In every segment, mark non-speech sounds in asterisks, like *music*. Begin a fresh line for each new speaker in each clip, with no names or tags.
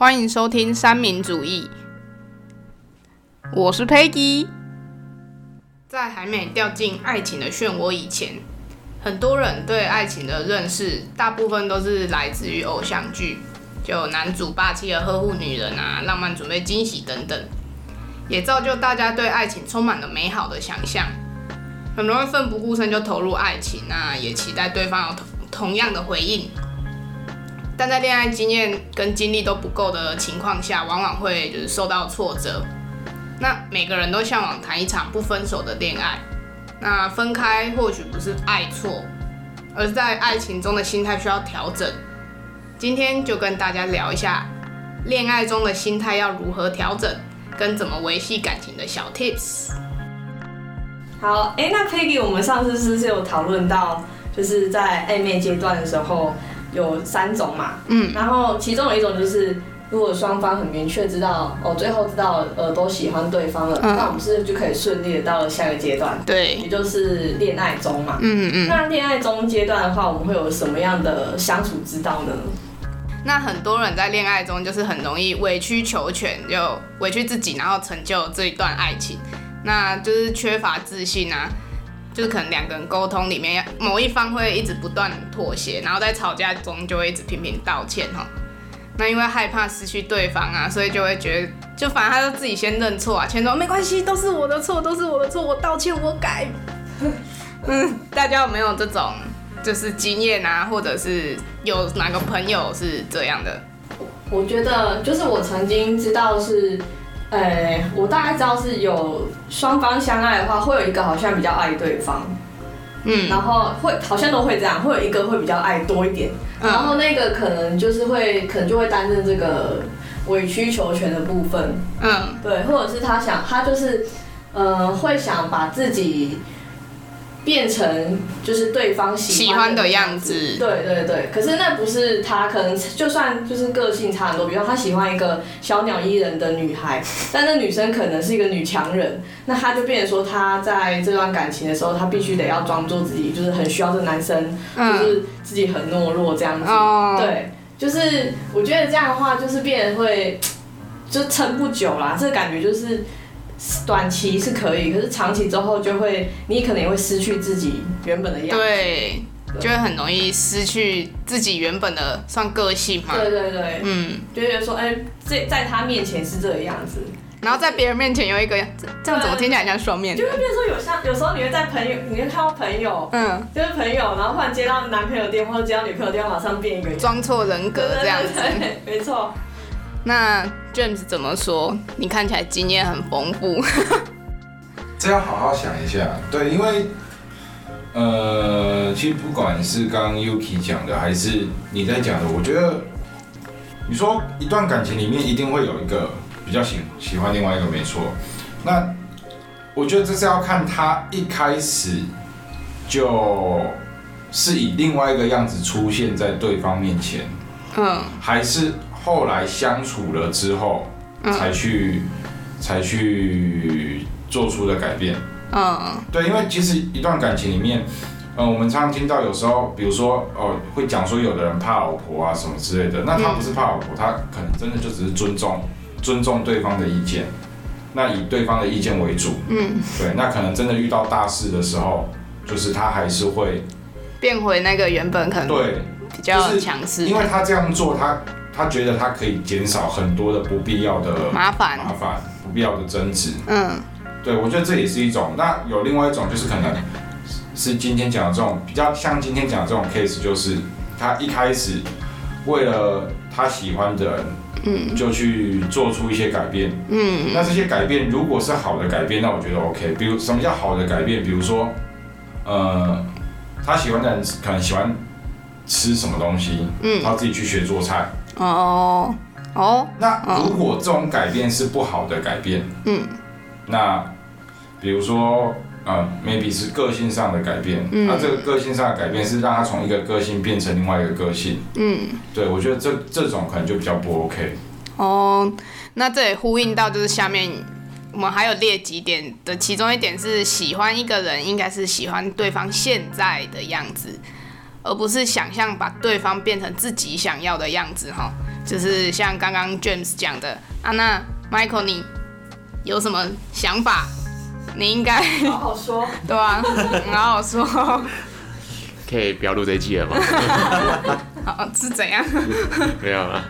欢迎收听三民主义，我是 Peggy。在还没掉进爱情的漩涡以前，很多人对爱情的认识，大部分都是来自于偶像剧，就男主霸气的呵护女人啊，浪漫准备惊喜等等，也造就大家对爱情充满了美好的想象。很多人奋不顾身就投入爱情，那也期待对方有同同样的回应。但在恋爱经验跟经历都不够的情况下，往往会就是受到挫折。那每个人都向往谈一场不分手的恋爱。那分开或许不是爱错，而是在爱情中的心态需要调整。今天就跟大家聊一下恋爱中的心态要如何调整，跟怎么维系感情的小 tips。
好，哎，那 Peggy，我们上次是不是有讨论到，就是在暧昧阶段的时候？有三种嘛，嗯，然后其中有一种就是，如果双方很明确知道，哦，最后知道，呃，都喜欢对方了，那我们是就可以顺利的到了下一个阶段，
对，
也就是恋爱中嘛，嗯嗯。那恋爱中阶段的话，我们会有什么样的相处之道呢？
那很多人在恋爱中就是很容易委曲求全，就委屈自己，然后成就这一段爱情，那就是缺乏自信啊。就是可能两个人沟通里面，某一方会一直不断妥协，然后在吵架中就会一直频频道歉哈。那因为害怕失去对方啊，所以就会觉得，就反正他就自己先认错啊，先说没关系，都是我的错，都是我的错，我道歉，我改。*laughs* 嗯，大家有没有这种就是经验啊，或者是有哪个朋友是这样的？
我觉得就是我曾经知道是。哎，我大概知道是有双方相爱的话，会有一个好像比较爱对方，嗯，然后会好像都会这样，会有一个会比较爱多一点，然后那个可能就是会可能就会担任这个委曲求全的部分，嗯，对，或者是他想他就是，呃，会想把自己。变成就是对方喜欢的样子，对对对。可是那不是他，可能就算就是个性差很多，比方他喜欢一个小鸟依人的女孩，但那女生可能是一个女强人，那他就变成说他在这段感情的时候，他必须得要装作自己就是很需要这个男生，就是自己很懦弱这样子。对，就是我觉得这样的话，就是变得会就撑不久啦，这个感觉就是。短期是可以，可是长期之后就会，你可能也会失去自己原本的样子。
对，就会很容易失去自己原本的算个性嘛。
对对对，嗯，就觉得说，哎，在在他面前是这个样子，
然后在别人面前有一个这样，怎么听起来像双面？
就会变说有像有时候你会在朋友，你会看到朋友，嗯，就是朋友，然后忽然接到男朋友电话或接到女朋友电话，马上变一个
装错人格这样子。
没错。
那 James 怎么说？你看起来经验很丰富。*laughs*
这要好好想一下。对，因为呃，其实不管是刚刚 Yuki 讲的，还是你在讲的，我觉得你说一段感情里面一定会有一个比较喜喜欢另外一个，没错。那我觉得这是要看他一开始就是以另外一个样子出现在对方面前，嗯，还是。后来相处了之后，才去才去做出的改变。嗯，对，因为其实一段感情里面，嗯，我们常常听到有时候，比如说哦，会讲说有的人怕老婆啊什么之类的。那他不是怕老婆，他可能真的就只是尊重尊重对方的意见，那以对方的意见为主。嗯，对，那可能真的遇到大事的时候，就是他还是会
变回那个原本可能
对
比较强势，
因为他这样做他。他觉得他可以减少很多的不必要的
麻烦，
麻烦不必要的争执。嗯，对，我觉得这也是一种。那有另外一种，就是可能是今天讲的这种比较像今天讲的这种 case，就是他一开始为了他喜欢的人，嗯，就去做出一些改变。嗯，那这些改变如果是好的改变，那我觉得 OK。比如什么叫好的改变？比如说，呃，他喜欢的人可能喜欢吃什么东西，嗯，他自己去学做菜。哦哦，那如果这种改变是不好的改变，嗯，那比如说呃，maybe 是个性上的改变，那这个个性上的改变是让他从一个个性变成另外一个个性，嗯，对我觉得这这种可能就比较不 OK。
哦，那这也呼应到就是下面我们还有列几点的，其中一点是喜欢一个人应该是喜欢对方现在的样子。而不是想象把对方变成自己想要的样子哈。就是像刚刚 James 讲的啊，那 Michael 你有什么想法？你应该 *laughs*
好好说，*laughs*
对啊，好好说。
可以不要录这一季了吗？
好 *laughs* 是怎样？
没有了。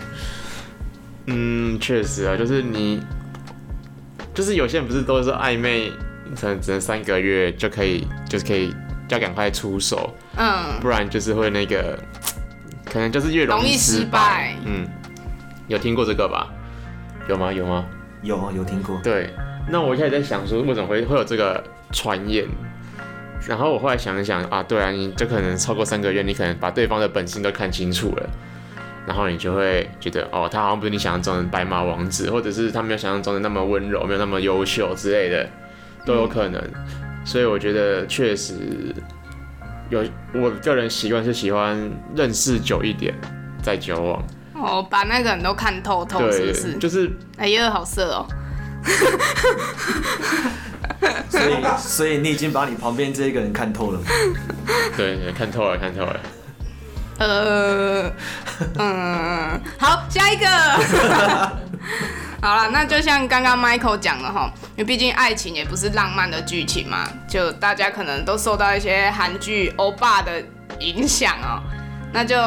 嗯，确实啊，就是你，就是有些人不是都是暧昧，可能只能三个月就可以，就是可以要赶快出手，嗯，不然就是会那个，可能就是越容易失败。嗯，有听过这个吧？有吗？有吗？
有啊，有听过。
对，那我现在在想说，为什么会会有这个传言？然后我后来想一想啊，对啊，你就可能超过三个月，你可能把对方的本性都看清楚了。然后你就会觉得，哦，他好像不是你想象中的白马王子，或者是他没有想象中的那么温柔，没有那么优秀之类的，都有可能。所以我觉得确实有，我个人习惯是喜欢认识久一点再交往。
哦，把那个人都看透透，是不是？
就是，
哎呀，好色哦。*laughs*
所以，所以你已经把你旁边这一个人看透了。
对，看透了，看透了。
呃，嗯，好，下一个。*laughs* 好了，那就像刚刚 Michael 讲的哈，因为毕竟爱情也不是浪漫的剧情嘛，就大家可能都受到一些韩剧欧巴的影响哦，那就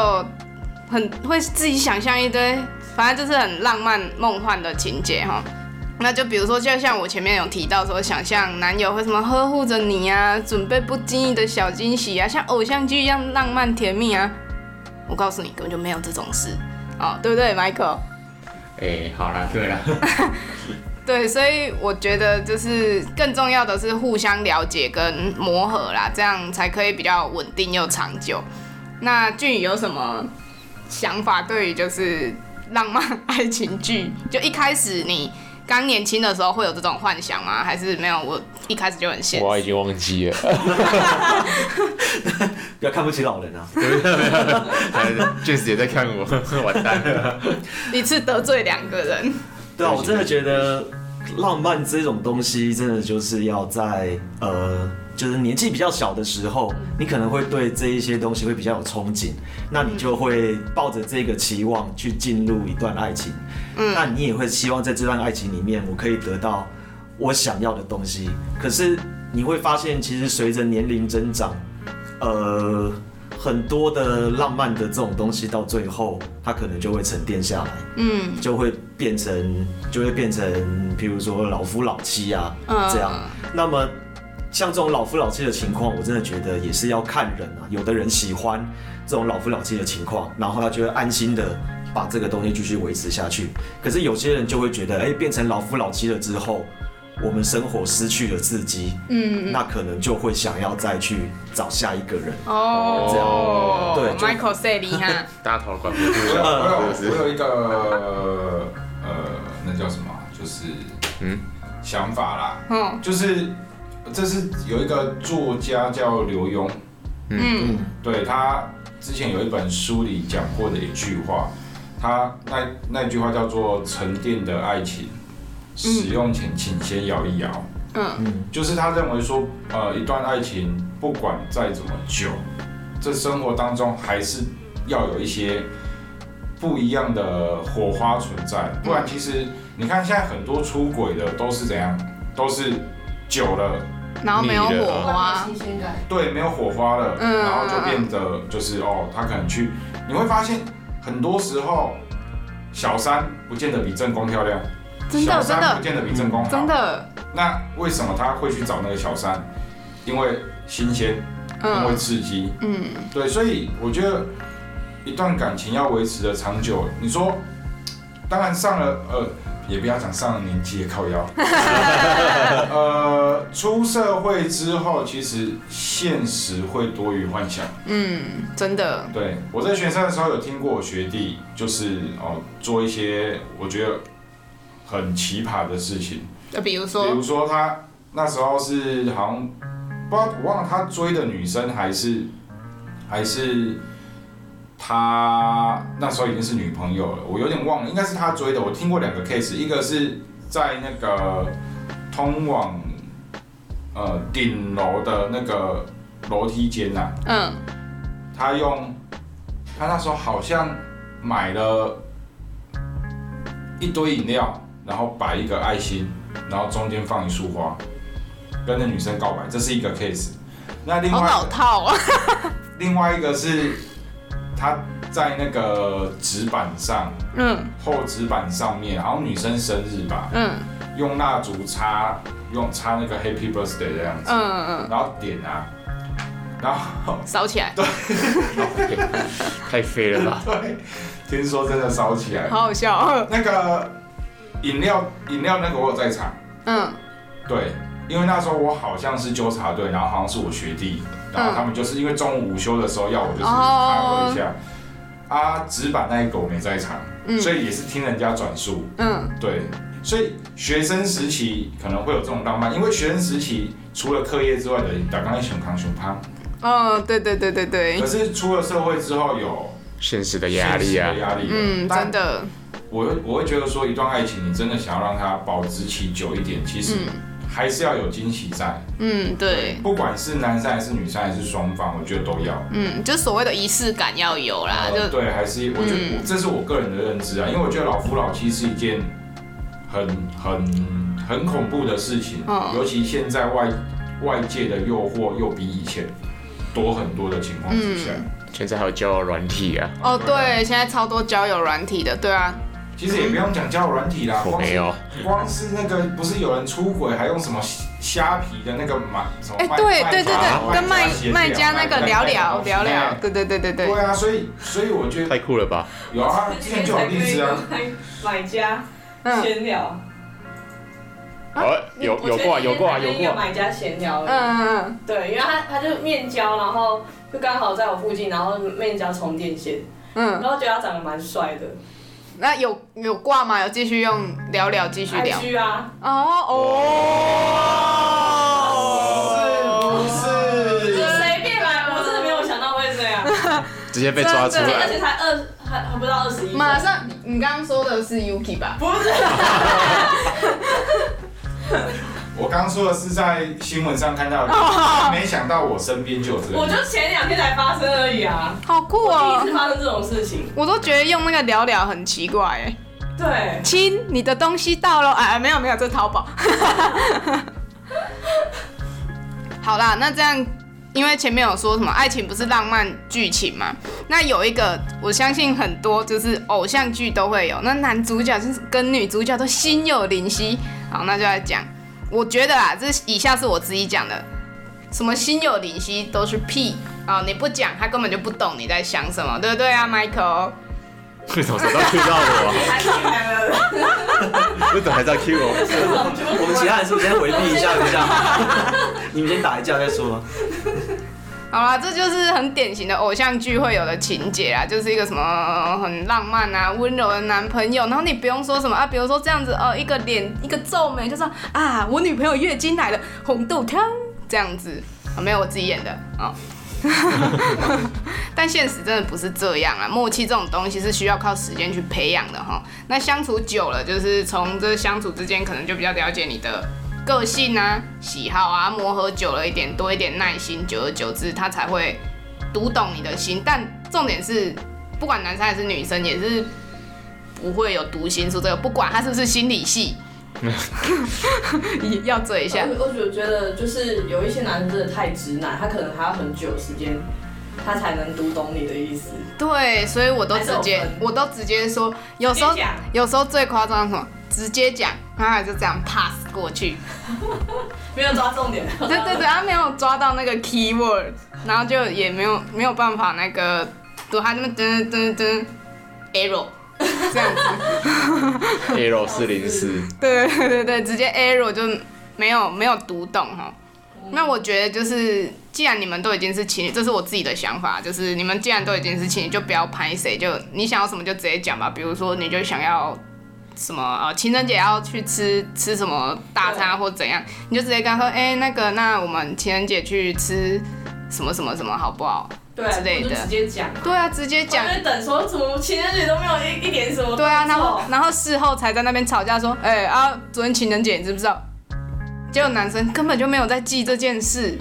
很会自己想象一堆，反正就是很浪漫梦幻的情节哈。那就比如说，就像我前面有提到说，想象男友会什么呵护着你啊，准备不经意的小惊喜啊，像偶像剧一样浪漫甜蜜啊。我告诉你，根本就没有这种事，哦，对不对，Michael？
哎，好了，对了，*laughs*
对，所以我觉得就是更重要的是互相了解跟磨合啦，这样才可以比较稳定又长久。那俊宇有什么想法？对于就是浪漫爱情剧，就一开始你。刚年轻的时候会有这种幻想吗？还是没有？我一开始就很现实。
我已经忘记了。*laughs*
不要看不起老人啊！
没有没有，确实也在看我，完蛋了。
一次得罪两个人。
对啊，我真的觉得浪漫这种东西，真的就是要在呃。就是年纪比较小的时候，你可能会对这一些东西会比较有憧憬，那你就会抱着这个期望去进入一段爱情，嗯，那你也会希望在这段爱情里面，我可以得到我想要的东西。可是你会发现，其实随着年龄增长，呃，很多的浪漫的这种东西，到最后它可能就会沉淀下来，嗯，就会变成就会变成，譬如说老夫老妻啊，这样，那么。像这种老夫老妻的情况，我真的觉得也是要看人啊。有的人喜欢这种老夫老妻的情况，然后他就会安心的把这个东西继续维持下去。可是有些人就会觉得，哎，变成老夫老妻了之后，我们生活失去了刺激，嗯，那可能就会想要再去找下一个人
哦。这
样
对，Michael say 厉害，*laughs*
大头管不
住。我有我有一个呃，那叫什么？就是嗯，想法啦，嗯，就是。这是有一个作家叫刘墉，嗯，对他之前有一本书里讲过的一句话，他那那句话叫做“沉淀的爱情，使用前请先摇一摇”，嗯，就是他认为说，呃，一段爱情不管再怎么久，这生活当中还是要有一些不一样的火花存在，不然其实你看现在很多出轨的都是怎样，都是久了。
然后没有火花，
对，没有火花了，然后就变得就是哦，他可能去，你会发现很多时候小三不见得比正宫漂亮，
真的真的
不见得比正宫好，
真的。
那为什么他会去找那个小三？因为新鲜，因为刺激，嗯，对，所以我觉得一段感情要维持的长久，你说，当然上了呃。也不要讲上了年纪也靠腰。*laughs* 呃，出社会之后，其实现实会多于幻想。
嗯，真的。
对，我在学生的时候有听过我学弟，就是哦做一些我觉得很奇葩的事情。
就比如说，
比如说他那时候是好像不知道我忘了他追的女生还是还是。他那时候已经是女朋友了，我有点忘了，应该是他追的。我听过两个 case，一个是在那个通往呃顶楼的那个楼梯间呐，嗯，他用他那时候好像买了一堆饮料，然后摆一个爱心，然后中间放一束花，跟那女生告白，这是一个 case。那另外
好老套啊。
另外一个是他在那个纸板上，嗯，厚纸板上面，然后女生生日吧，嗯，用蜡烛插，用插那个 Happy Birthday 的样子，嗯嗯，然后点啊，然后
烧起来，
对，
太飞了吧？*laughs*
对，听说真的烧起来，
好好笑。
那个饮料饮料那个我有在场，嗯，对。因为那时候我好像是纠察队，然后好像是我学弟，然后他们就是因为中午午休的时候要我就是插喝一下。啊，纸板那一狗没在场，所以也是听人家转述。嗯，对，所以学生时期可能会有这种浪漫，因为学生时期除了课业之外的，打刚一熊康熊胖。
哦，对对对对对。
可是出了社会之后有
现实的压力
啊，压力。
嗯，真的。
我我会觉得说，一段爱情你真的想要让它保质期久一点，其实。还是要有惊喜在，
嗯，对，
不管是男生还是女生还是双方，我觉得都要，
嗯，就所谓的仪式感要有啦，就
对，还是我觉得这是我个人的认知啊，因为我觉得老夫老妻是一件很很很恐怖的事情，尤其现在外外界的诱惑又比以前多很多的情况之下，
现在还有交友软体啊，
哦，对，现在超多交友软体的，对啊。
其实也不用讲交友软体啦，
光是
光是那个不是有人出轨，还用什么虾皮的那个买什么？哎，
对对对对，跟卖卖家那个聊聊聊聊，对对对对对。
对啊，所以所以我觉得
太酷了吧？
有啊，之前就有例子啊。
买家闲聊。
啊，有有过有过有过。
买家闲聊。嗯嗯嗯。对，因为他他就面交，然后就刚好在我附近，然后面交充电线，嗯，然后觉得他长得蛮帅的。
那有有挂吗？有继续用聊聊继续聊？
续啊！哦
哦，是
不是？随便来，我真的没有想到会这样。
直接被抓出来，
而且才二还还不到二十一。
马上，你刚刚说的是 Yuki 吧？
不是。
我刚说的是在新闻上看到的，没想到我身边就有这个。
我就前两天才发生而已啊，
好酷哦！
第一次发生这种事情，
我都觉得用那个聊聊很奇怪哎。
对，
亲，你的东西到了哎，没有没有，这淘宝。*laughs* 好啦，那这样，因为前面有说什么爱情不是浪漫剧情嘛，那有一个我相信很多就是偶像剧都会有，那男主角就是跟女主角都心有灵犀。好，那就来讲。我觉得啊，这以下是我自己讲的，什么心有灵犀都是屁啊！你不讲，他根本就不懂你在想什么，对不对啊，Michael？
为什么都 Q 到我？*laughs* 为什么还在 Q
我？我们其他人是不是先回避一下？等一下，*laughs* 你们先打一架再说。
好啦，这就是很典型的偶像剧会有的情节啊，就是一个什么很浪漫啊、温柔的男朋友，然后你不用说什么啊，比如说这样子哦，一个脸一个皱眉，就说啊，我女朋友月经来了，红豆汤这样子啊，没有我自己演的啊，*laughs* 但现实真的不是这样啊，默契这种东西是需要靠时间去培养的哈，那相处久了，就是从这相处之间可能就比较了解你的。个性啊，喜好啊，磨合久了一点，多一点耐心，久而久之，他才会读懂你的心。但重点是，不管男生还是女生，也是不会有读心术这个。不管他是不是心理系，要追一下。
我我觉得就是有一些男生真的太直男，他可能还要很久时间，他才能读懂你的意思。
对，所以我都直接，我都直接说，有时候有时候最夸张什么，直接讲。然后就这样 pass 过去，*laughs*
没有抓重点。对
对对，他没有抓到那个 key word，然后就也没有没有办法那个读他那么噔噔噔 error 这样子。*laughs*
error 四零四。
对对对对，直接 error 就没有没有读懂哈。那我觉得就是，既然你们都已经是情侣，这是我自己的想法，就是你们既然都已经是情侣，就不要拍谁，就你想要什么就直接讲吧。比如说，你就想要。什么呃情人节要去吃吃什么大餐或怎样，你就直接跟他说，哎，那个，那我们情人节去吃什么什么什么好不好？
对，之类的，直接讲。
对啊，直接讲。
在等说怎么情人节都没有一一点什么。
对啊，然后然后事后才在那边吵架说，哎啊，昨天情人节你知不知道？结果男生根本就没有在记这件事。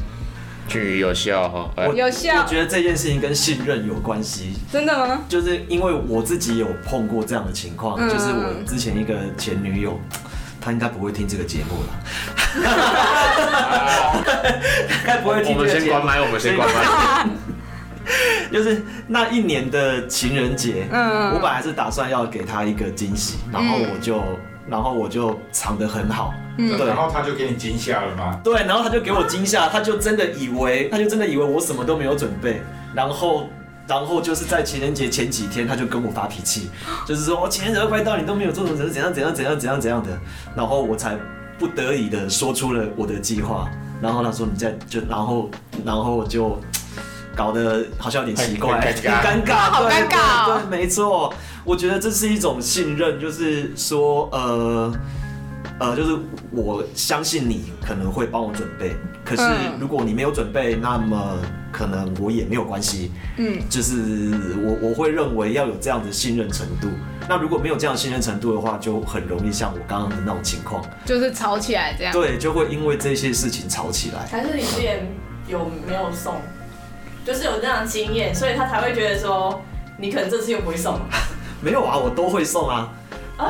俊宇有效哈，哎。
有效。
我，觉得这件事情跟信任有关系，
真的吗？
就是因为我自己有碰过这样的情况，
嗯。
就是我之前一个前女友，她应该不会听这个节目了，应该不会
我们
听这个节目。
先关麦，我们先关麦。*laughs*
就是那一年的情人节，
嗯。
我本来是打算要给她一个惊喜，然后我就，然后我就藏得很好，
嗯。
对。
然后他就给你惊吓了吗？
对，然后他就给我惊吓，他就真的以为，*laughs* 他就真的以为我什么都没有准备，然后，然后就是在情人节前几天，他就跟我发脾气，*gasps* 就是说我情人节都快到，你都没有做成怎样怎样怎样怎样怎样的，然后我才不得已的说出了我的计划，然后他说你在就，然后，然后就。搞得好像有点奇怪，
很很尴尬，
好
对
尴尬
对，没错。我觉得这是一种信任，就是说，呃，呃，就是我相信你可能会帮我准备，可是
嗯
如果你没有准备，那么可能我也没有关系。
嗯，
就是我我会认为要有这样的信任程度。那如果没有这样的信任程度的话，就很容易像我刚刚的那种情况，
就是吵起来这样。
对，就会因为这些事情吵起来。
还是你之前有没有送？就是有这样的经验，所以他才会觉得说你可能这次又不会送。
没有啊，我都会送啊。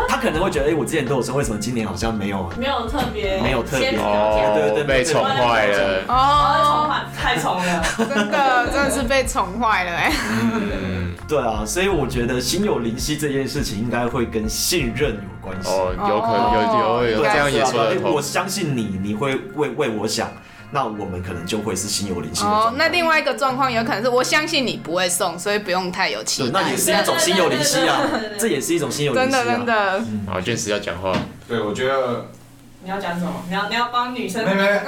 他可能会觉得，哎、我之前都有送，为什么今年好像没有？
没有特别，
没有特别
哦
解，
对对对
被宠坏了。
哦，
哦，
宠坏，太宠了。
真的真的是被宠坏了哎。
嗯，
对啊，所以我觉得心有灵犀这件事情应该会跟信任有关系。
哦，有可能有有有这样也说
我。相信你，你会为为我想，那我们可能就会是心有灵犀
哦。那另外一个状况有可能是我相信你不会送，所以不用太有期
对，
待。
那也是一种心有灵犀啊这也是一种心有灵犀啊。
真的真的，
好，俊石要讲话。
对，我觉得
你要讲什么？你要你要帮女生
妹妹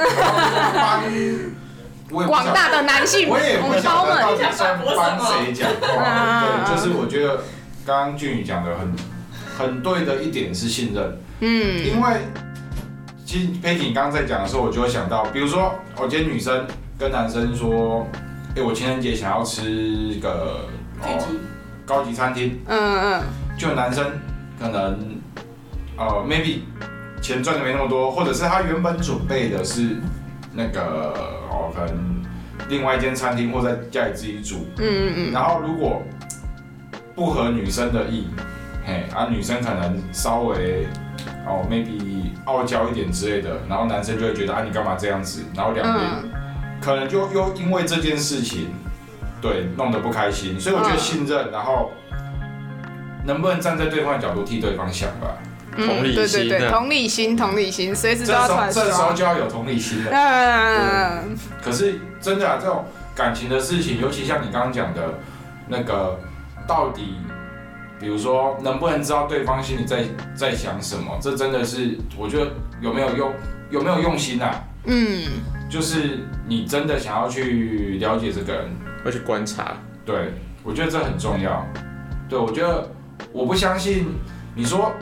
帮，
广大的男性
我也不
同胞
晓得到
们，
底是帮谁讲话。
嗯
对，就是我觉得刚刚俊宇讲的很很对的一点是信任，
嗯
因为其实佩奇你刚刚在讲的时候，我就会想到，比如说我今天女生跟男生说，哎，我情人节想要吃一个哦高级餐厅，
嗯嗯
就男生可能呃 maybe 钱赚的没那么多，或者是他原本准备的是那个哦可能另外一间餐厅或在家里自己煮，
嗯嗯。
然后如果不合女生的意，嘿啊女生可能稍微哦 maybe 傲娇一点之类的，然后男生就会觉得啊你干嘛这样子，然后两边
嗯。
可能就又因为这件事情，对弄得不开心，所以我觉得
嗯。
信任，然后能不能站在对方的角度替对方想吧，
嗯，
同理
心对对
对，
同理心，同理心，随时都要出来
这时候。就要有同理心了。
嗯
可是真的啊，这种感情的事情，尤其像你刚刚讲的那个，到底，比如说能不能知道对方心里在在想什么，这真的是我觉得有没有用有没有用心啊？
嗯
就是你真的想要去了解这个人，
要去观察。
对我觉得这很重要。对我觉得我不相信你说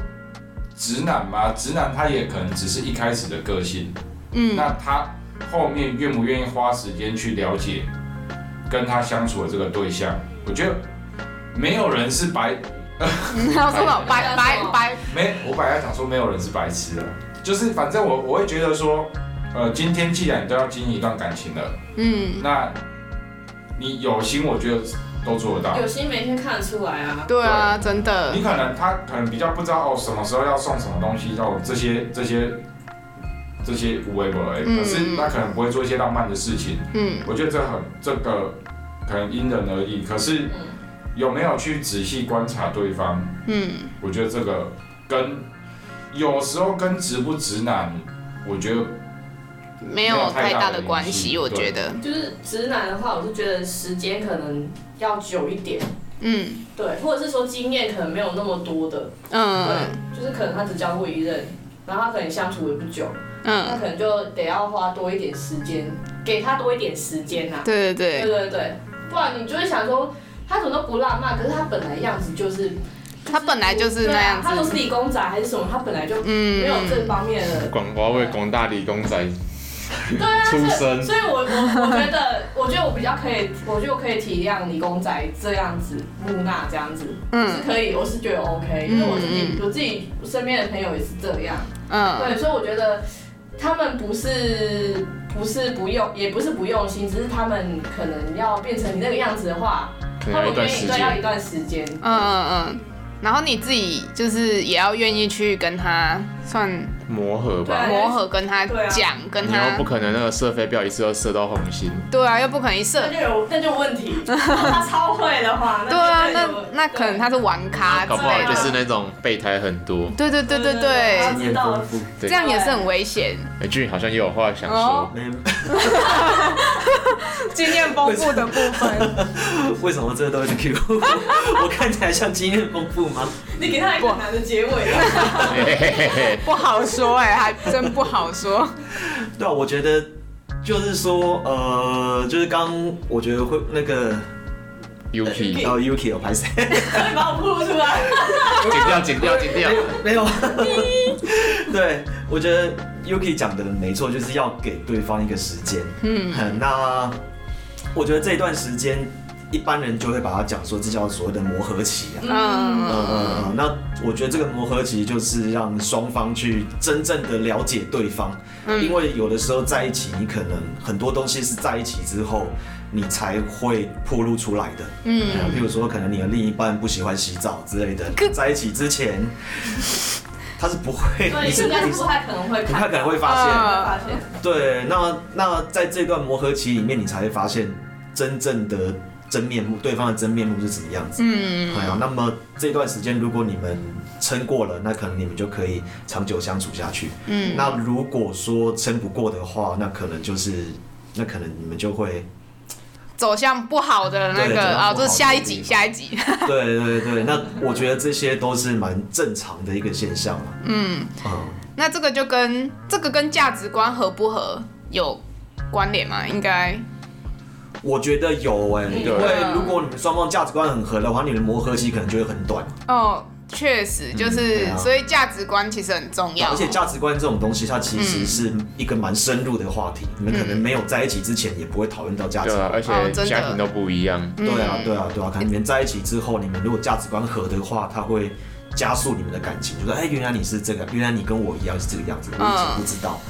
直男嘛，直男他也可能只是一开始的个性。
嗯，
那他后面愿不愿意花时间去了解跟他相处的这个对象？我觉得没有人是白 *laughs*
白白白，
没，我本来想说没有人是白痴的，就是反正我我会觉得说，呃，今天既然你都要经营一段感情了，
嗯，
那你有心，我觉得都做得到。
有心每天看得出来啊。
对啊，真的。
你，可能他可能比较不知道哦，什么时候要送什么东西，哦这些这些这些无为不为，
嗯。
可是他可能不会做一些浪漫的事情。
嗯。
我觉得这很这个可能因人而异，可是
嗯，
有没有去仔细观察对方？
嗯。
我觉得这个跟有时候跟直不直男，我觉得
没有太大的关系，我觉得，
就是直男的话，我是觉得时间可能要久一点，
嗯。
对，或者是说经验可能没有那么多的，
嗯。
对，就是可能他只交过一任，然后他可能相处也不久，嗯。那
嗯，
可能就得要花多一点时间，给他多一点时间呐、
对对
对。
对，
对对，不然你就会想说，他怎么都不浪漫，可是他本来样子就是，
他本来就是那样
子。啊他都是，理工仔还是什么，他本来就
嗯。
没有这方面的，
广我要为广大理工仔
对啊，
出身。
所以我我我觉得，我觉得我比较可以，我觉得我可以体谅理工仔这样子木讷这样子，是
嗯
可以，我是觉得 OK，因为我自己我自己身边的朋友也是这样，
嗯。
对，所以我觉得他们不是不是不用，也不是不用心，只是他们可能要变成你那个样子的话，他们愿意对要一段时间。嗯嗯
嗯。然后你自己就是也要愿意去跟他算
磨合吧，
磨合跟他讲，跟他。
又不可能那个射飞镖一次都射到红心。
对啊，又不可能一射。
那就有那就有问题。*laughs* 他超会的话，
对啊，那那可能他是玩咖，
搞不好就是那种备胎很多。
对对对对对，
经验丰富，
这样也是很危险。
美俊好像也有话想说。
经验丰富的部分。
为什么这都是 Q？我看起来像经验丰富吗？
你给他一个难的结尾。
不好说哎，还真不好说。*laughs*
对啊，我觉得就是说，呃，就是刚我觉得会那个
Yuki，
然后 Yuki 有拍谁？
你把我铺出来。*laughs*
剪掉，剪掉，剪掉。
没有。*laughs* 对，我觉得 Yuki 讲的没错，就是要给对方一个时间。嗯。那我觉得这段时间。一般人就会把它讲说，这叫所谓的磨合期啊。嗯嗯嗯。那我觉得这个磨合期就是让双方去真正的了解对方，因为有的时候在一起，你可能很多东西是在一起之后，你才会暴露出来的。嗯。譬如说，可能你的另一半不喜欢洗澡之类的，在一起之前，他是不会，
你是不太可能会，不
太可能会发现。发现。对，那那在这段磨合期里面，你才会发现真正的。真面目，对方的真面目是什么样子？嗯，哎呀，那么这段时间如果你们撑过了，那可能你们就可以长久相处下去。嗯，那如果说撑不过的话，那可能就是，那可能你们就会
走向不好的那个啊，就是下一集，下一集。*laughs*
对对对，那我觉得这些都是蛮正常的一个现象嘛。
嗯，那这个就跟这个跟价值观合不合有关联吗？应该。
我觉得有哎，因为如果你们双方价值观很合的话，你们磨合期可能就会很短。
哦，确实就是，所以价值观其实很重要。
而且价值观这种东西，它其实是一个蛮深入的话题。你们可能没有在一起之前，也不会讨论到价值观。
而且家庭都不一样。
对啊，对啊，对啊。可能你们在一起之后，你们如果价值观合的话，它会加速你们的感情。就说，哎，原来你是这个，原来你跟我一样是这个样子，我以前不知道。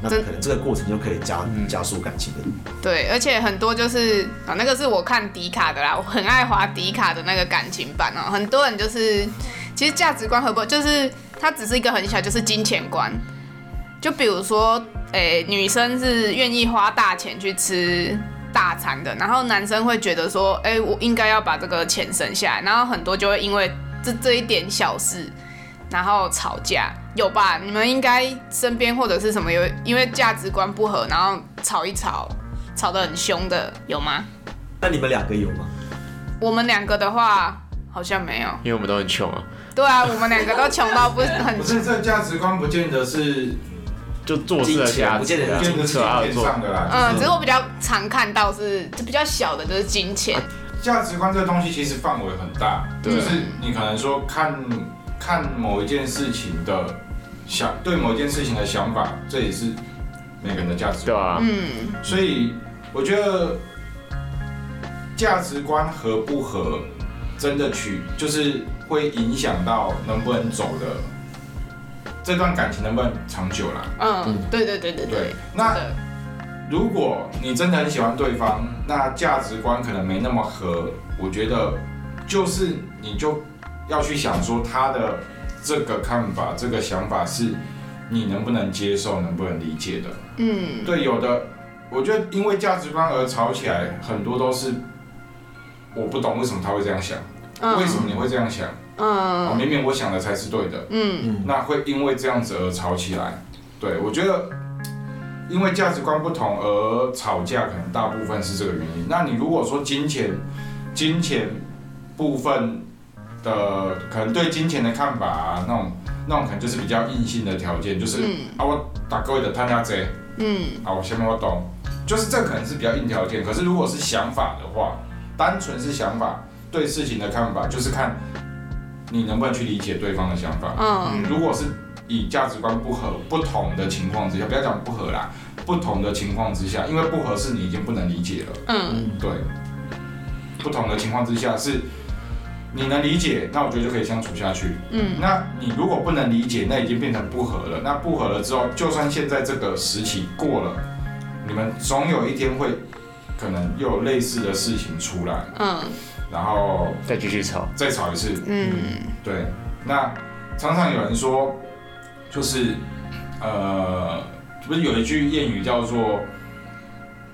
那可能这个过程就可以加加速感情的。
对，而且很多就是啊，那个是我看迪卡的啦，我很爱滑迪卡的那个感情版哦。很多人就是其实价值观合不，就是它只是一个很小，就是金钱观。就比如说，诶，女生是愿意花大钱去吃大餐的，然后男生会觉得说，哎，我应该要把这个钱省下来，然后很多就会因为这这一点小事，然后吵架。有吧？你们应该身边或者是什么有因为价值观不合，然后吵一吵，吵得很凶的有吗？
那你们两个有吗？
我们两个的话好像没有，
因为我们都很穷啊。
对啊，我们两个都穷到不是很。*laughs*
不是这价值观不见得是
就做事的价
不见得
不见得是钱上的啦。
嗯，只是我比较常看到是就比较小的，就是金钱。
价值观这个东西其实范围很大，就是你可能说看。看某一件事情的想对某一件事情的想法，这也是每个人的价值观。
对啊，
嗯，所以我觉得价值观合不合，真的取就是会影响到能不能走的这段感情能不能长久啦。
嗯，对对对对对。
那如果你真的很喜欢对方，那价值观可能没那么合，我觉得就是你就。要去想说他的这个看法、这个想法是你能不能接受、能不能理解的。嗯，对，有的，我觉得因为价值观而吵起来，很多都是我不懂为什么他会这样想，为什么你会这样想？嗯，明明我想的才是对的。嗯，那会因为这样子而吵起来。对，我觉得因为价值观不同而吵架，可能大部分是这个原因。那你如果说金钱、金钱部分。的可能对金钱的看法啊，那种那种可能就是比较硬性的条件，就是啊我打各位的贪家贼，嗯，啊我下面我懂，就是这可能是比较硬条件。可是如果是想法的话，单纯是想法对事情的看法，就是看你能不能去理解对方的想法。嗯，如果是以价值观不合不同的情况之下，不要讲不合啦，不同的情况之下，因为不合适你已经不能理解了。嗯，对，不同的情况之下是。你能理解，那我觉得就可以相处下去。嗯，那你如果不能理解，那已经变成不和了。那不和了之后，就算现在这个时期过了，你们总有一天会可能又有类似的事情出来。嗯，然后
再继续吵，
再吵一次。嗯，对。那常常有人说，就是呃，不是有一句谚语叫做，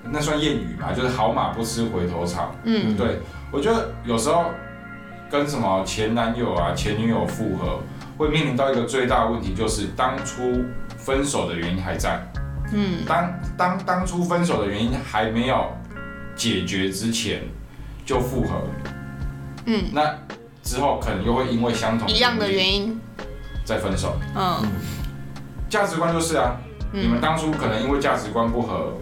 那算谚语嘛，就是好马不吃回头草。嗯，对我觉得有时候。跟什么前男友啊、前女友复合，会面临到一个最大的问题，就是当初分手的原因还在。嗯，当当当初分手的原因还没有解决之前就复合，嗯，那之后可能又会因为相同
一样的原因
再分手。嗯，价值观就是啊，你们当初可能因为价值观不合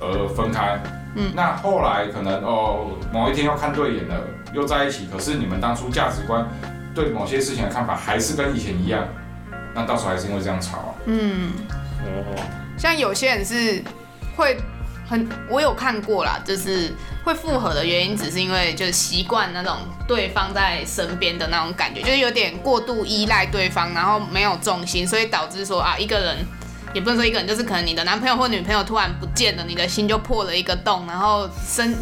而分开。嗯，那后来可能哦，某一天又看对眼了，又在一起。可是你们当初价值观对某些事情的看法还是跟以前一样，那到时候还是因为这样吵。嗯，
哦，像有些人是会很，我有看过啦，就是会复合的原因，只是因为就是习惯那种对方在身边的那种感觉，就是有点过度依赖对方，然后没有重心，所以导致说啊一个人。也不能说一个人，就是可能你的男朋友或女朋友突然不见了，你的心就破了一个洞，然后生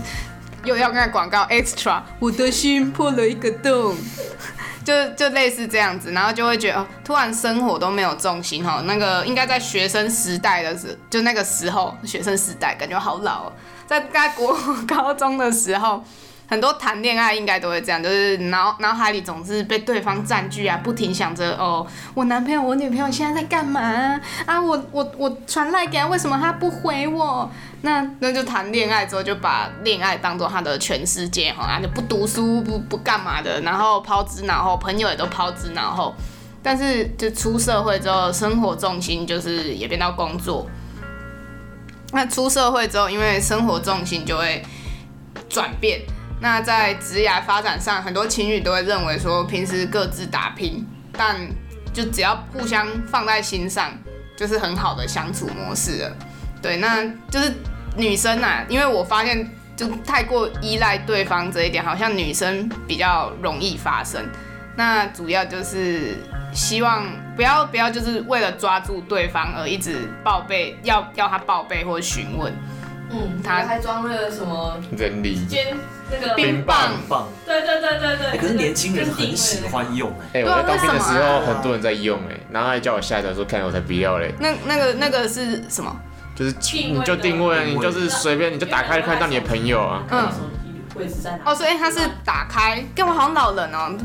又要跟广告 extra，我的心破了一个洞，*laughs* 就就类似这样子，然后就会觉得哦，突然生活都没有重心哈。那个应该在学生时代的时，就那个时候学生时代，感觉好老，在在国高中的时候。很多谈恋爱应该都会这样，就是脑脑海里总是被对方占据啊，不停想着哦，我男朋友、我女朋友现在在干嘛啊？我我我传赖给他，为什么他不回我？那那就谈恋爱之后就把恋爱当做他的全世界哈，就不读书不不干嘛的，然后抛之脑后，朋友也都抛之脑后。但是就出社会之后，生活重心就是也变到工作。那出社会之后，因为生活重心就会转变。那在职业发展上，很多情侣都会认为说，平时各自打拼，但就只要互相放在心上，就是很好的相处模式了。对，那就是女生啊，因为我发现就太过依赖对方这一点，好像女生比较容易发生。那主要就是希望不要不要就是为了抓住对方而一直报备，要要他报备或询问。
嗯，他还装了什么
人力
尖那个
冰棒
棒，
对对对对对。
可是年轻人很喜欢用
哎，我在当兵的时候很多人在用哎，然后还叫我下载说看我才不要嘞。
那那个那个是什么？
就是你就定位，你就是随便你就打开看到你的朋友啊。嗯。
位置在哪？
哦，所以它是打开，干嘛好像老人哦，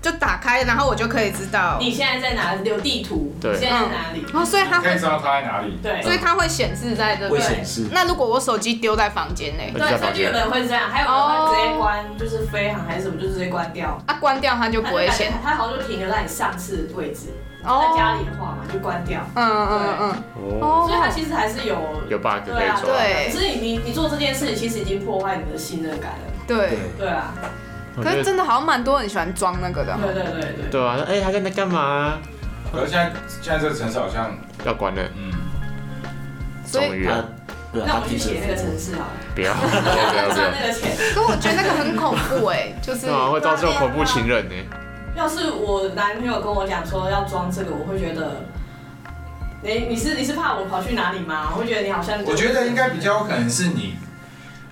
就打开，然后我就可以知道
你现在在哪，有地图，对，现在在哪里？
哦，所以它
会知道他在哪里，
对，
所以它会显示在这，
会显示。
那如果我手机丢在房间内，
对，手机有的人会这样，还有人会直接关，就是飞行还是什么，就直接关掉。
啊，关掉它就不会显，
它好像就停留在你上次的位置。在家里的话嘛，就关掉。嗯嗯嗯嗯。哦。所以它其实还是有
有 bug
对啊，对。可是你你你做这件事情，其实已经破坏你的信任感了。
对
对啊，
可是真的好像蛮多人喜欢装那个的。
对对对对。对啊，
哎，他在那干嘛？
可是现在现在这个城市好像
要关了。嗯。
终于
啊。那我们去写那个城市好了。
不要不要不要
赚那个钱。
可我觉得那个很恐怖哎，就是
会造成恐怖情人呢。
要是我男朋友跟我讲说要装这个，我会觉得，你你是你是怕我跑去哪里吗？我会觉得你好像。
我觉得应该比较可能是你。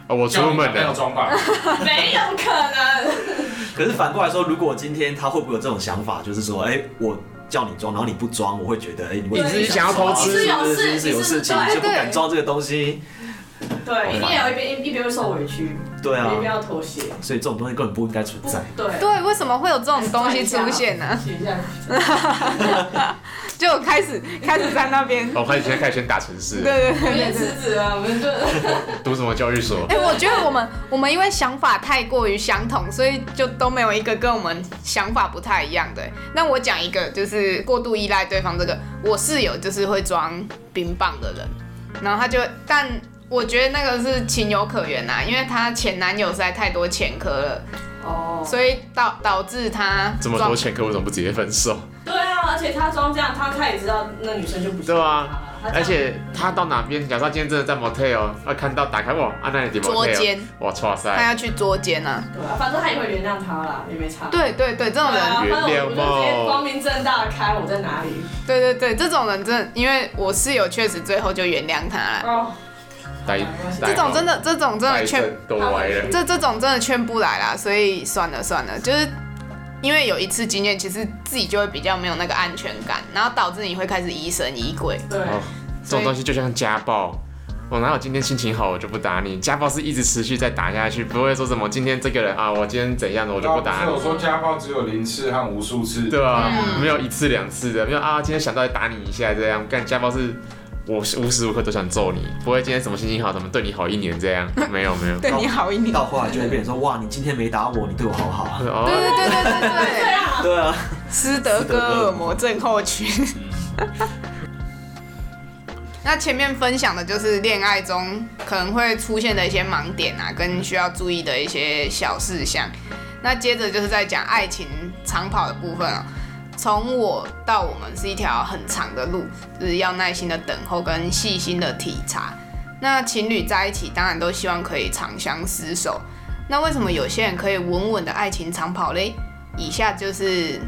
我出门
没有装吧？*laughs*
没有可能。*laughs*
可是反过来说，如果今天他会不会有这种想法，就是说，哎，我叫你装，然后你不装，我会觉得，哎，
你自己想要偷吃，
是
有
事，
是有事情，就不敢装这个东西。
对，一边有一边一边会受委屈，
对啊，
一边要妥协，
所以这种东西根本不应该存在。
对
对，为什么会有这种东西出现呢？*laughs* 就开始开始在那边，
我开始先开始先打城市，
对对
对，辞职了，我们就
读什么教育所？*laughs*
哎，我觉得我们我们因为想法太过于相同，所以就都没有一个跟我们想法不太一样的。那我讲一个，就是过度依赖对方这个，我室友就是会装冰棒的人，然后他就但。我觉得那个是情有可原呐，因为她前男友实在太多前科了，哦，所以导导致她
这么多前科，为什么不直接分手？
对啊，而且他装这样，他他也知道那女生就不对啊，
而且他到哪边，假设今天真的在 motel，他看到打开哇，啊那里的 motel，
捉奸，
哇，哇塞，
他要去捉奸啊。
对啊，反正他也会原谅他啦，也没差。
对对对，这种人
原谅
我就直接光明正大的开我在哪里。
对对对，这种人真的，因为我室友确实最后就原谅他了。哦。这种真的，这种真的劝
都歪了。*laughs*
这这种真的劝不来啦，所以算了算了，就是因为有一次经验，其实自己就会比较没有那个安全感，然后导致你会开始疑神疑鬼。
对。
这种东西就像家暴，我哪有今天心情好我就不打你？家暴是一直持续在打下去，不会说什么今天这个人啊，我今天怎样的我就不打你。
我说家暴只有零次和无数次。
对啊，没有一次两次的，没有啊，今天想到打你一下这样，干家暴是。我是无时无刻都想揍你，不会今天什么心情好，怎么对你好一年这样？*laughs* 没有没有，
对你好一年，
到后来就会变成说，哇，你今天没打我，你对我好好。
对对对对对对，
对啊，
斯德哥尔摩症候群。*laughs* 那前面分享的就是恋爱中可能会出现的一些盲点啊，跟需要注意的一些小事项。那接着就是在讲爱情长跑的部分啊。从我到我们是一条很长的路，就是要耐心的等候跟细心的体察。那情侣在一起，当然都希望可以长相厮守。那为什么有些人可以稳稳的爱情长跑嘞？以下就是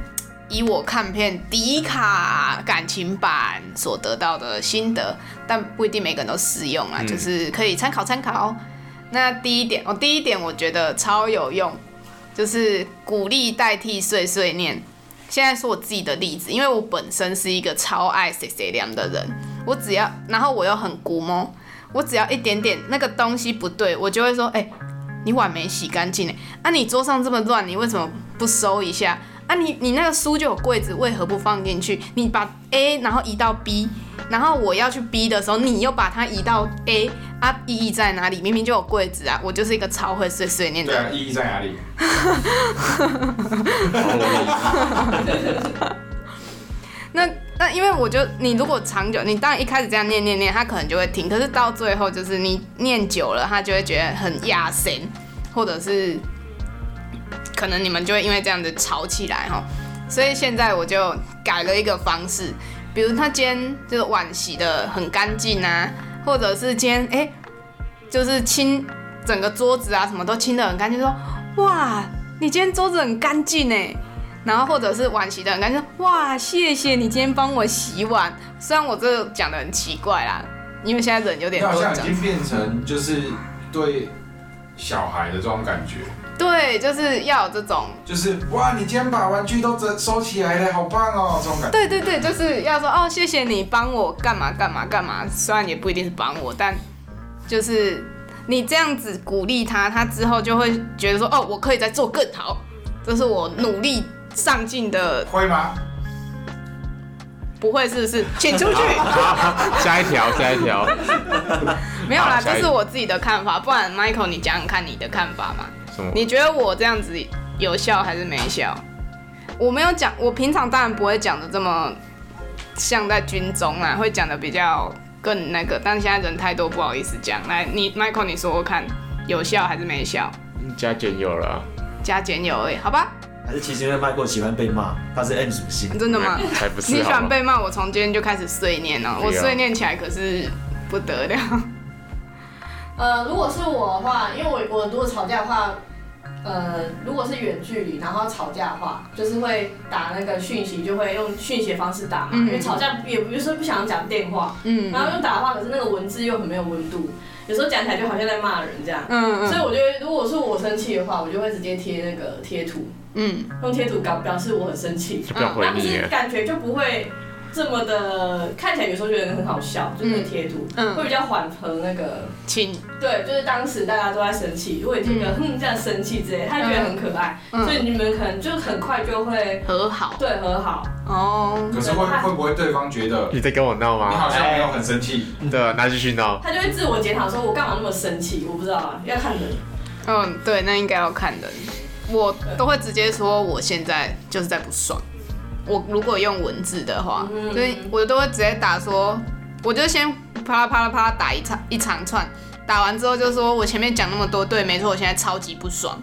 以我看片迪卡感情版所得到的心得，但不一定每个人都适用啊，就是可以参考参考。那第一点，哦，第一点我觉得超有用，就是鼓励代替碎碎念。现在说我自己的例子，因为我本身是一个超爱谁谁凉的人，我只要，然后我又很古摸，我只要一点点那个东西不对，我就会说，哎，你碗没洗干净哎，啊你桌上这么乱，你为什么不收一下？啊你你那个书就有柜子，为何不放进去？你把 A 然后移到 B，然后我要去 B 的时候，你又把它移到 A。啊，意义在哪里？明明就有柜子啊！我就是一个超会碎碎念的。
对啊，意义在哪里？*laughs* *laughs*
那那因为我就你如果长久，你当然一开始这样念念念，他可能就会停。可是到最后，就是你念久了，他就会觉得很压声，或者是可能你们就会因为这样子吵起来哈。所以现在我就改了一个方式，比如他今天就是碗洗的很干净啊。或者是今天哎，就是清整个桌子啊，什么都清的很干净。说哇，你今天桌子很干净哎。然后或者是碗洗的很干净，哇，谢谢你今天帮我洗碗。虽然我这讲的很奇怪啦，因为现在人有点
好像已经变成就是对小孩的这种感觉。
对，就是要有这种，
就是哇，你今天把玩具都收收起来了，好棒哦，这种感觉。
对对对，就是要说哦，谢谢你帮我干嘛干嘛干嘛，虽然也不一定是帮我，但就是你这样子鼓励他，他之后就会觉得说哦，我可以再做更好，这是我努力上进的。
会吗？
不会，是不是？请出去。
下一条，下一条。*laughs*
没有啦，这是我自己的看法，不然 Michael 你讲讲看你的看法嘛。你觉得我这样子有效还是没效？我没有讲，我平常当然不会讲的这么像在军中啊，会讲的比较更那个。但是现在人太多，不好意思讲。来，你 Michael，你说说看，有效还是没效？
加减有了，
加减有哎，好吧。
还是其实因为 Michael 喜欢被骂，他是 M 属性。
真的吗？*laughs*
才不是。
你喜欢被骂，我从今天就开始碎念了。我碎念起来可是不得了。*laughs*
呃，如果是我的话，因为我我如果吵架的话。呃，如果是远距离，然后吵架的话，就是会打那个讯息，就会用讯息的方式打嘛。因为吵架也不是说不想讲电话，嗯，然后用打的话，可是那个文字又很没有温度，有时候讲起来就好像在骂人这样。嗯嗯。所以我觉得，如果是我生气的话，我就会直接贴那个贴图，嗯，用贴图表表示我很生气，
那
不是感觉就不会。这么的看起来有时候觉得很好笑，就是贴图，嗯会比较缓和那个
情。
对，就是当时大家都在生气，如果贴个哼这样生气之类，他觉得很可爱，所以你们可能就很快就会
和好。
对，和好。
哦。可是会会不会对方觉得
你在跟我闹吗？
你好像没有很生气。
对，那继续闹。
他就会自我检讨，说我干嘛那么生气？我不知道啊，要看人。
嗯，对，那应该要看人。我都会直接说我现在就是在不爽。我如果用文字的话，所以我都会直接打说，我就先啪啦啪啦啪啦打一长一长串，打完之后就说我前面讲那么多，对，没错，我现在超级不爽，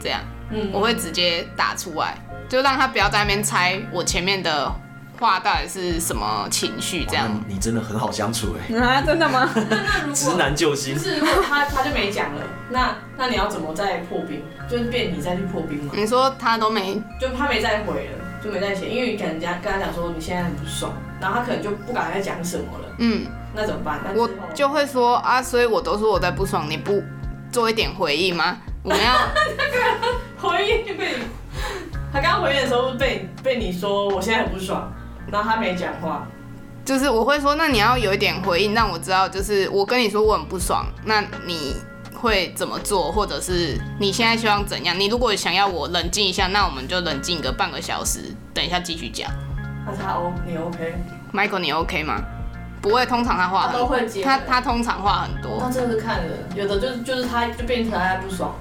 这样，嗯，我会直接打出来，就让他不要在那边猜我前面的话到底是什么情绪，这样。
你真的很好相处哎。*laughs*
啊，真的吗？
那那如果
直男救星，
就是如果他他就没讲了，那那你要怎么再破冰？就是变你再去破冰吗？
你说他都没，
就他没再回了，就没再写，因为你可能家跟他讲说你现在很不爽，然后他可能就不敢再讲什么了。嗯，那怎么办？
我就会说啊，所以我都说我在不爽，你不做一点回应吗？我们要 *laughs*
回应就被他刚刚回应的时候被被你说我现在很不爽，然后他没讲话，
就是我会说那你要有一点回应，让我知道就是我跟你说我很不爽，那你。会怎么做，或者是你现在希望怎样？你如果想要我冷静一下，那我们就冷静个半个小时，等一下继续讲。
那他 O，你 OK？Michael，
你 OK 吗？不会，通常他话
都会接。
他他通常话很多。
他真的是看人，有的就是就是他就变成他不爽。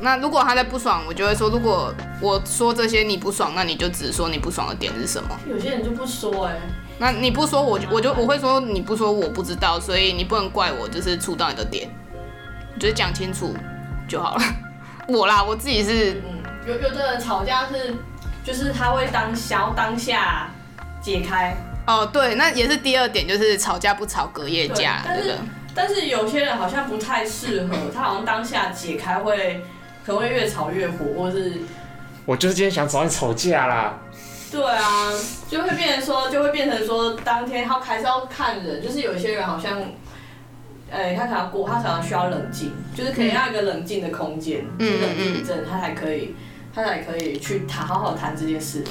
那如果他在不爽，我就会说，如果我说这些你不爽，那你就只说你不爽的点是什么。
有些人就不说哎。
那你不说，我就我就我会说你不说我不知道，所以你不能怪我，就是触到你的点。就是讲清楚就好了。*laughs* 我啦，我自己是，
嗯，有有的人吵架是，就是他会当想要当下解开。
哦，对，那也是第二点，就是吵架不吵隔夜架。
但是但是有些人好像不太适合，*laughs* 他好像当下解开会可能会越吵越火，或是
我就是今天想找你吵架啦。
对啊，就会变成说，就会变成说，当天他还是要看人，就是有些人好像。哎，他可能过，他可能需要冷静，就是可以要一个冷静的空间，冷静一阵，他才可以，他才可以去谈，好好谈这件事。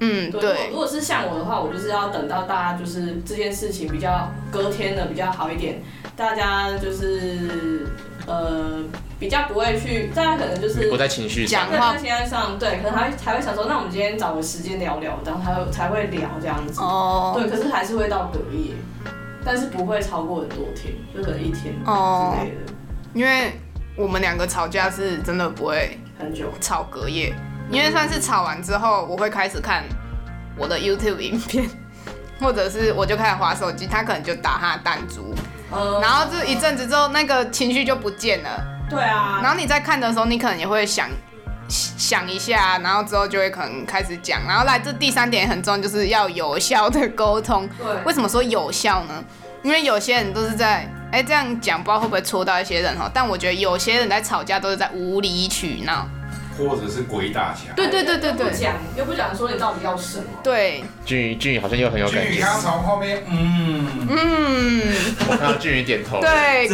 嗯，对。
如果是像我的话，我就是要等到大家就是这件事情比较隔天的比较好一点，大家就是呃比较不会去，大家可能就是
不在情绪
讲话
情绪上，对，可能还才会想说，那我们今天找个时间聊聊，然后才会才会聊这样子。哦。对，可是还是会到隔夜。但是不会超过很多天，就可能一天之类的。
因为我们两个吵架是真的不会
很久，
吵隔夜。因为算是吵完之后，我会开始看我的 YouTube 影片，*laughs* 或者是我就开始划手机，他可能就打他的弹珠，然后就一阵子之后，那个情绪就不见了。
对啊。
然后你在看的时候，你可能也会想想一下，然后之后就会可能开始讲。然后来这第三点很重要，就是要有效的沟通。
对。
为什么说有效呢？因为有些人都是在，哎，这样讲不知道会不会戳到一些人哈，但我觉得有些人在吵架都是在无理取闹，
或者是鬼打墙。
对对对对对。
不讲又不讲说你到底要什么。
对。
俊宇俊宇好像又很有感觉。
俊宇刚从后面，嗯
嗯。我看到俊宇点头。
对。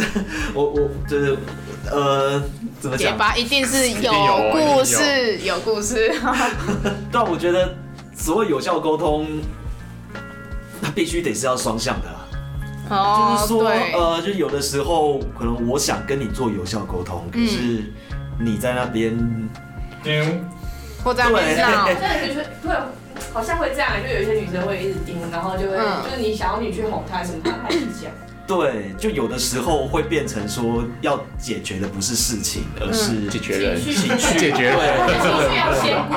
我我就是呃，怎么讲？
一定是有故事，有故事。*laughs*
但我觉得所谓有效沟通。他必须得是要双向的，哦就是说，呃，就有的时候可能我想跟你做有效沟通，可是你在那边，
盯，或在边上，
对，*laughs* 对，好像会这样，就有一些女生会一直盯，然后就会，就是你想要你去哄她什么，她还是讲。
对，就有的时候会变成说要解决的不是事情，而是
解决人，
情
绪解决
对，情绪要先过。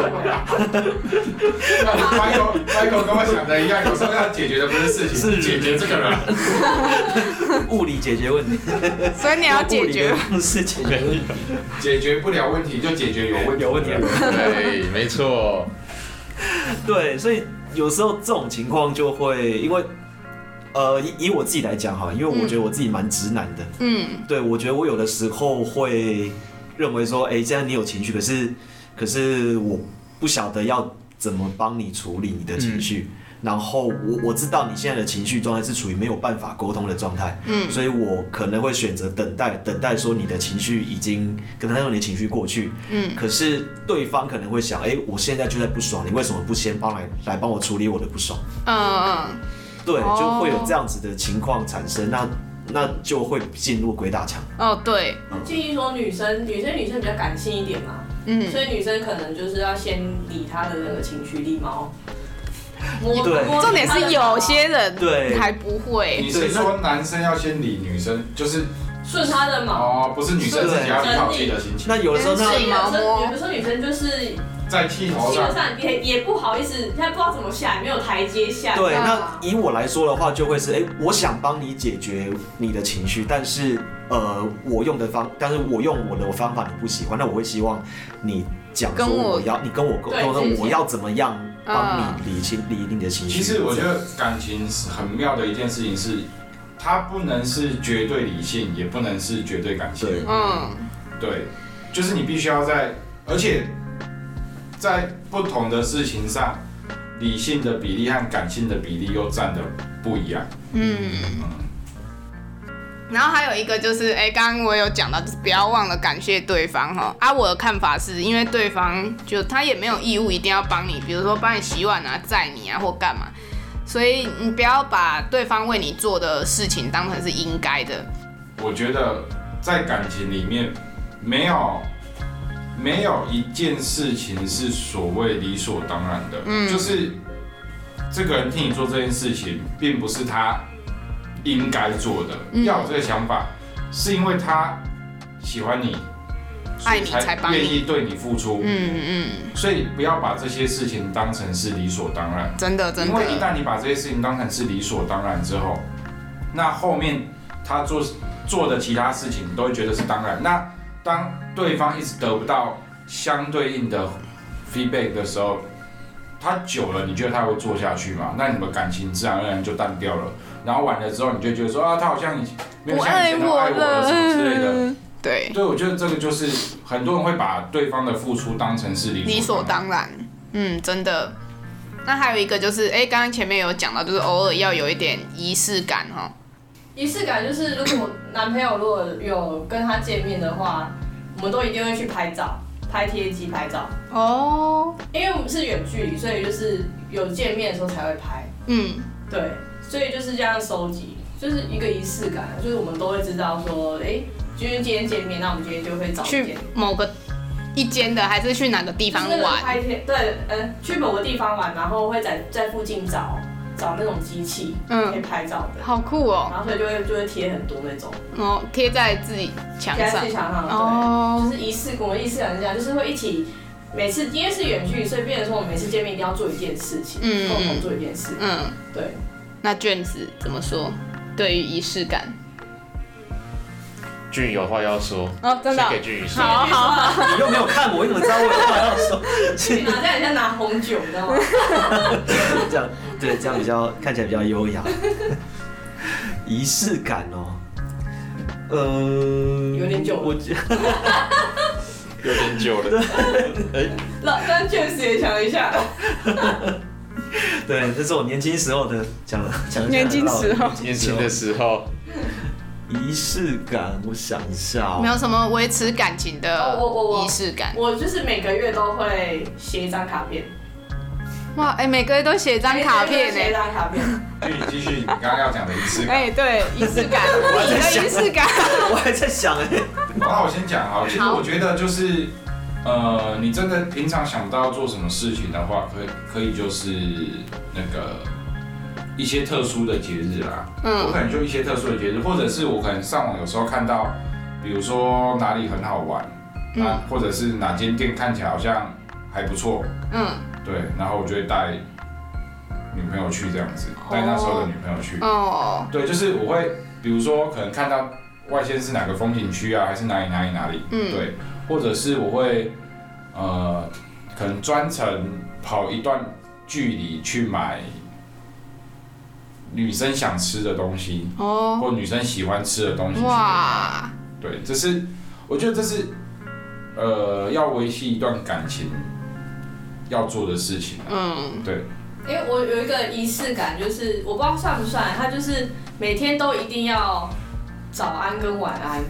Michael，Michael 跟我想的一样，有时候要解决的不是事情，是解决这个人，*laughs*
物理解决问题。
所以你要解决
是解决问题，*laughs*
解决不了问题就解决有问
有问题。
对，没错。
对，所以有时候这种情况就会因为。呃，以以我自己来讲哈，因为我觉得我自己蛮直男的，嗯，对我觉得我有的时候会认为说，哎，既然你有情绪，可是可是我不晓得要怎么帮你处理你的情绪，然后我我知道你现在的情绪状态是处于没有办法沟通的状态，嗯，所以我可能会选择等待，等待说你的情绪已经可能让你的情绪过去，嗯，可是对方可能会想，哎，我现在就在不爽，你为什么不先帮来来帮我处理我的不爽？嗯嗯。对，就会有这样子的情况产生，那那就会进入鬼打墙。
哦，对。
建议说女生，女生女生比较感性一点嘛，嗯，所以女生可能就是要先理她的那个情绪，礼貌。
对，
重点是有些人
对
还不会。
你是说男生要先理女生，就是
顺她的毛？
哦，不是女生自己要靠自己的心情。
那有的时候那，有
的时候女生就是。
在剃头上，基
本上也也不好意思，现在不知道怎么下，没有台阶下。
对，那以我来说的话，就会是，哎，我想帮你解决你的情绪，但是，呃，我用的方，但是我用我的方法你不喜欢，那我会希望你讲说我要，你跟我沟通，那我要怎么样帮你理清理你的情绪。
其实我觉得感情是很妙的一件事情，是它不能是绝对理性，也不能是绝对感性。
对，
嗯，
对，就是你必须要在，而且在不同的事情上，理性的比例和感性的比例又占的不一样。
嗯然后还有一个就是，哎，刚刚我有讲到，就是不要忘了感谢对方哈。啊，我的看法是因为对方就他也没有义务一定要帮你，比如说帮你洗碗啊、载你啊或干嘛，所以你不要把对方为你做的事情当成是应该的。
我觉得在感情里面，没有没有一件事情是所谓理所当然的，就是这个人替你做这件事情，并不是他应该做的。要有这个想法，是因为他喜欢你，
爱你才
愿意对你付出。
嗯嗯，
所以不要把这些事情当成是理所当然。
真的真的
因为一，旦你把这些事情当成是理所当然之后，那后面他做做的其他事情，你都会觉得是当然。那当对方一直得不到相对应的 feedback 的时候，他久了，你觉得他会做下去吗？那你们感情自然而然就淡掉了。然后完了之后，你就觉得说啊，他好像以没有
不
像以前那么爱我了什么之类的。
了。对，
对，我觉得这个就是很多人会把对方的付出当成是理
理所当然。嗯，真的。那还有一个就是，哎，刚刚前面有讲到，就是偶尔要有一点仪式感哈。
仪式感就是，如果男朋友如果有跟他见面的话，我们都一定会去拍照，拍贴机拍照，
哦，
因为我们是远距离，所以就是有见面的时候才会拍。
嗯，
对，所以就是这样收集，就是一个仪式感，就是我们都会知道说，哎、今天今天见面，那我们今天就会找
去某个一间的，还是去哪个地方玩？
对，呃，去某个地方玩，然后会在在附近找找那种机器，嗯可以
嗯，
拍照的，
好酷哦。
然后所以就会就会贴很多那种，
哦，贴在自己墙上
贴在自己。墙上，对。
哦
就，是仪式，我们仪式感是这样，就是会一起，每次因为是远距离，所以变成说我们每次见面一定要做一件事情，
嗯
共同做一件事，
嗯，
对。
那卷子怎么说？对于仪式感？
俊宇有话要说，
哦，真的？
先给俊宇说。
好好好，
你又没有看我，你怎么知道我有话要说？
你拿这样很像拿红酒，你知道吗？
这样对，这样比较看起来比较优雅。仪式感哦，呃，
有点久了。
我觉 *laughs*
有点久了，*laughs*
哎，老张确实也想一下，*laughs*
对，这是我年轻时候的讲了讲
年轻时候。
年轻的时候，
仪式感，我想一下哦
没有什么维持感情的
哦我我我
仪式感。
我就是每个月都会写一张卡片，
哇，哎，每个月都写一张卡片
写一
呢。
张卡片，
就你继续你刚刚要讲的仪式感。
哎，对，仪式感，你的仪式感。
我还在想 *laughs* 哎，
那我先讲哈，其实我觉得就是，呃，你真的平常想不到做什么事情的话，可以可以就是那个一些特殊的节日啦，我
嗯
可能就一些特殊的节日，或者是我可能上网有时候看到，比如说哪里很好玩，
嗯。
啊，或者是哪间店看起来好像还不错，
嗯，
对，然后我就会带女朋友去这样子，带那时候的女朋友去，
哦，
对，就是我会，比如说可能看到外县是哪个风景区啊，还是哪里哪里哪里，
嗯。
对，或者是我会，呃，可能专程跑一段距离去买女生想吃的东西，
哦，
或女生喜欢吃的东西。
哇，
对，这是我觉得这是呃要维系一段感情要做的事情啊。
嗯，
对，
因为我有一个仪式感，就是我不知道算不算，它就是每天都一定要早安跟晚安，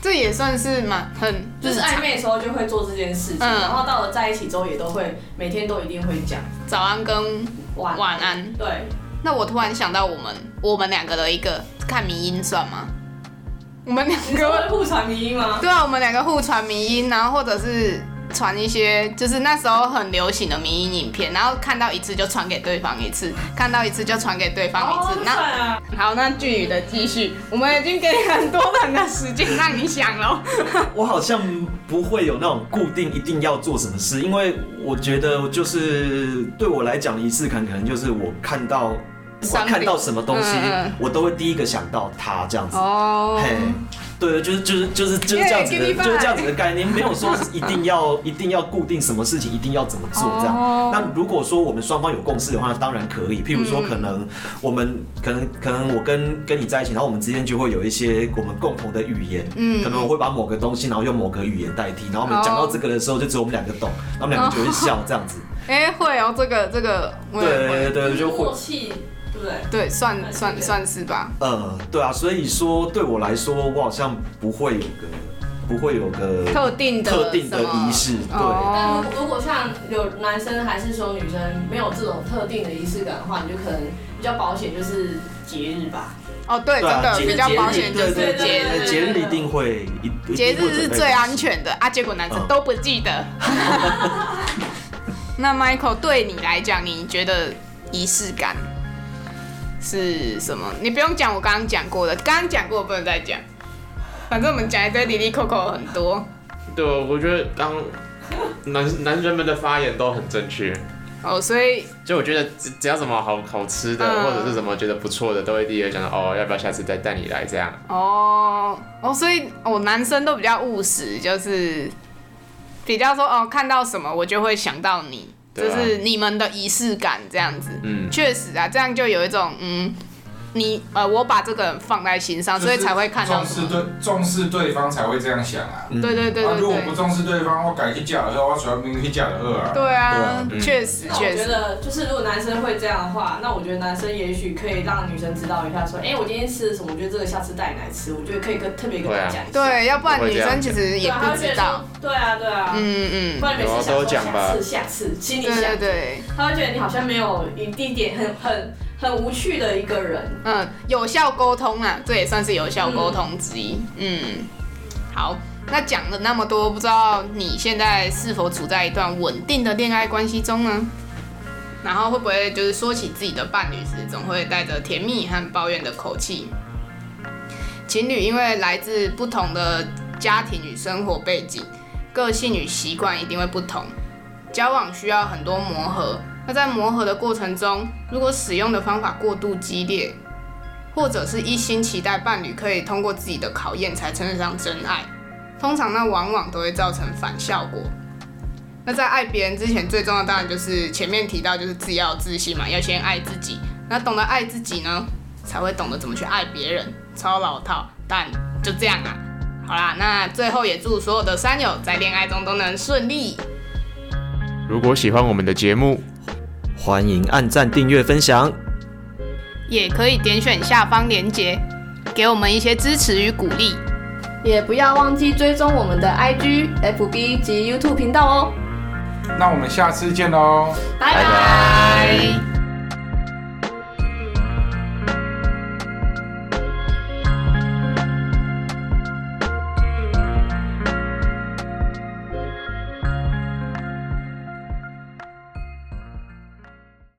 这也算是蛮很
就是暧昧的时候就会做这件事情，
嗯。
然后到了在一起之后也都会每天都一定会讲
早安跟
晚
晚安。
对，
那我突然想到，我们我们两个的一个看迷音算吗？我们两个
会互传迷音吗？
对啊，我们两个互传迷音，然后或者是传一些就是那时候很流行的迷音影片，然后看到一次就传给对方一次，看到一次就传给对方一次。
哦，
那、
算啊，
好，那句语的继续，我们已经给你很多人的时间让你想了。*laughs*
我好像不会有那种固定一定要做什么事，因为我觉得就是对我来讲，仪式感可能就是我看到不管看到什么东西我都会第一个想到他这样子。
哦，
嘿，对，就是就是就是就是这样子的，就是这样子的概念，没有说一定要一定要固定什么事情一定要怎么做这样。那如果说我们双方有共识的话，当然可以。譬如说，可能我们可能可能我跟跟你在一起，然后我们之间就会有一些我们共同的语言，嗯，可能我会把某个东西，然后用某个语言代替，然后我们讲到这个的时候，就只有我们两个懂，然后我们两个就会笑这样子。
哎，会哦，这个这个，
对对对，就
默契。对
对，算算算是吧。
呃，对啊，所以说对我来说，我好像不会有个不会有个
特定的
特定的仪式。对。
但如如果像有男生还是说女生没有这种特定的仪式感的话，你就可能比较保险，就是节日吧。
哦，对，真的比较保险就是节日，
节日一定会
一节日是最安全的啊。结果男生都不记得。*laughs* 那 Michael 对你来讲，你觉得仪式感？是什么？你不用讲，我刚刚讲过的，刚刚讲过，不能再讲。反正我们讲一堆里里扣扣很多。
对，我觉得刚男男人们的发言都很正确。
哦，所以
就我觉得只只要什么好好吃的，或者是什么觉得不错的，都会第一个想到哦，要不要下次再带你来这样。
哦哦，所以哦，男生都比较务实，就是比较说哦，看到什么我就会想到你。就是你们的仪式感这样子，嗯，确实啊，这样就有一种嗯。你呃，我把这个人放在心上，所以才会看
到重视对重视对方才会这样想啊。
对对对对。
如果不重视对方，我改去嫁了，我全部去嫁了二啊。
对啊，确实确
实。我觉得就是如果男生会这样的话，那我觉得男生也许可以让女生知道一下，说，哎，我今天吃了什么？我觉得这个下次带你来吃，我觉得可以跟特别跟他讲一下。
对，要不然女生其实也不知道。
对啊对啊。嗯嗯。不然每次想说下次下次，心里想，
对，
他会觉得你好像没有一地点很很。很无趣的一个人，
嗯，有效沟通啊，这也算是有效沟通之一，嗯，好，那讲了那么多，不知道你现在是否处在一段稳定的恋爱关系中呢？然后会不会就是说起自己的伴侣时，总会带着甜蜜和抱怨的口气？情侣因为来自不同的家庭与生活背景，个性与习惯一定会不同，交往需要很多磨合。那在磨合的过程中，如果使用的方法过度激烈，或者是一心期待伴侣可以通过自己的考验才称得上真爱，通常那往往都会造成反效果。那在爱别人之前，最重要的当然就是前面提到，就是自己要有自信嘛，要先爱自己。那懂得爱自己呢，才会懂得怎么去爱别人。超老套，但就这样啊。好啦，那最后也祝所有的山友在恋爱中都能顺利。
如果喜欢我们的节目，
欢迎按赞、订阅、分享，
也可以点选下方链接，给我们一些支持与鼓励。
也不要忘记追踪我们的 IG、FB 及 YouTube 频道哦。
那我们下次见喽，
拜拜。